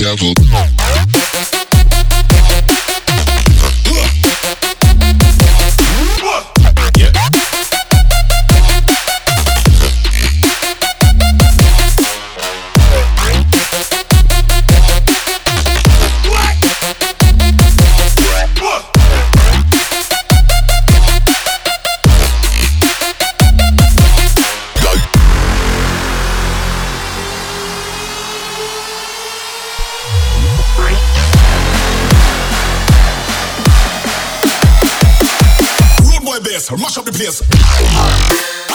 Devil. this, mash up the place.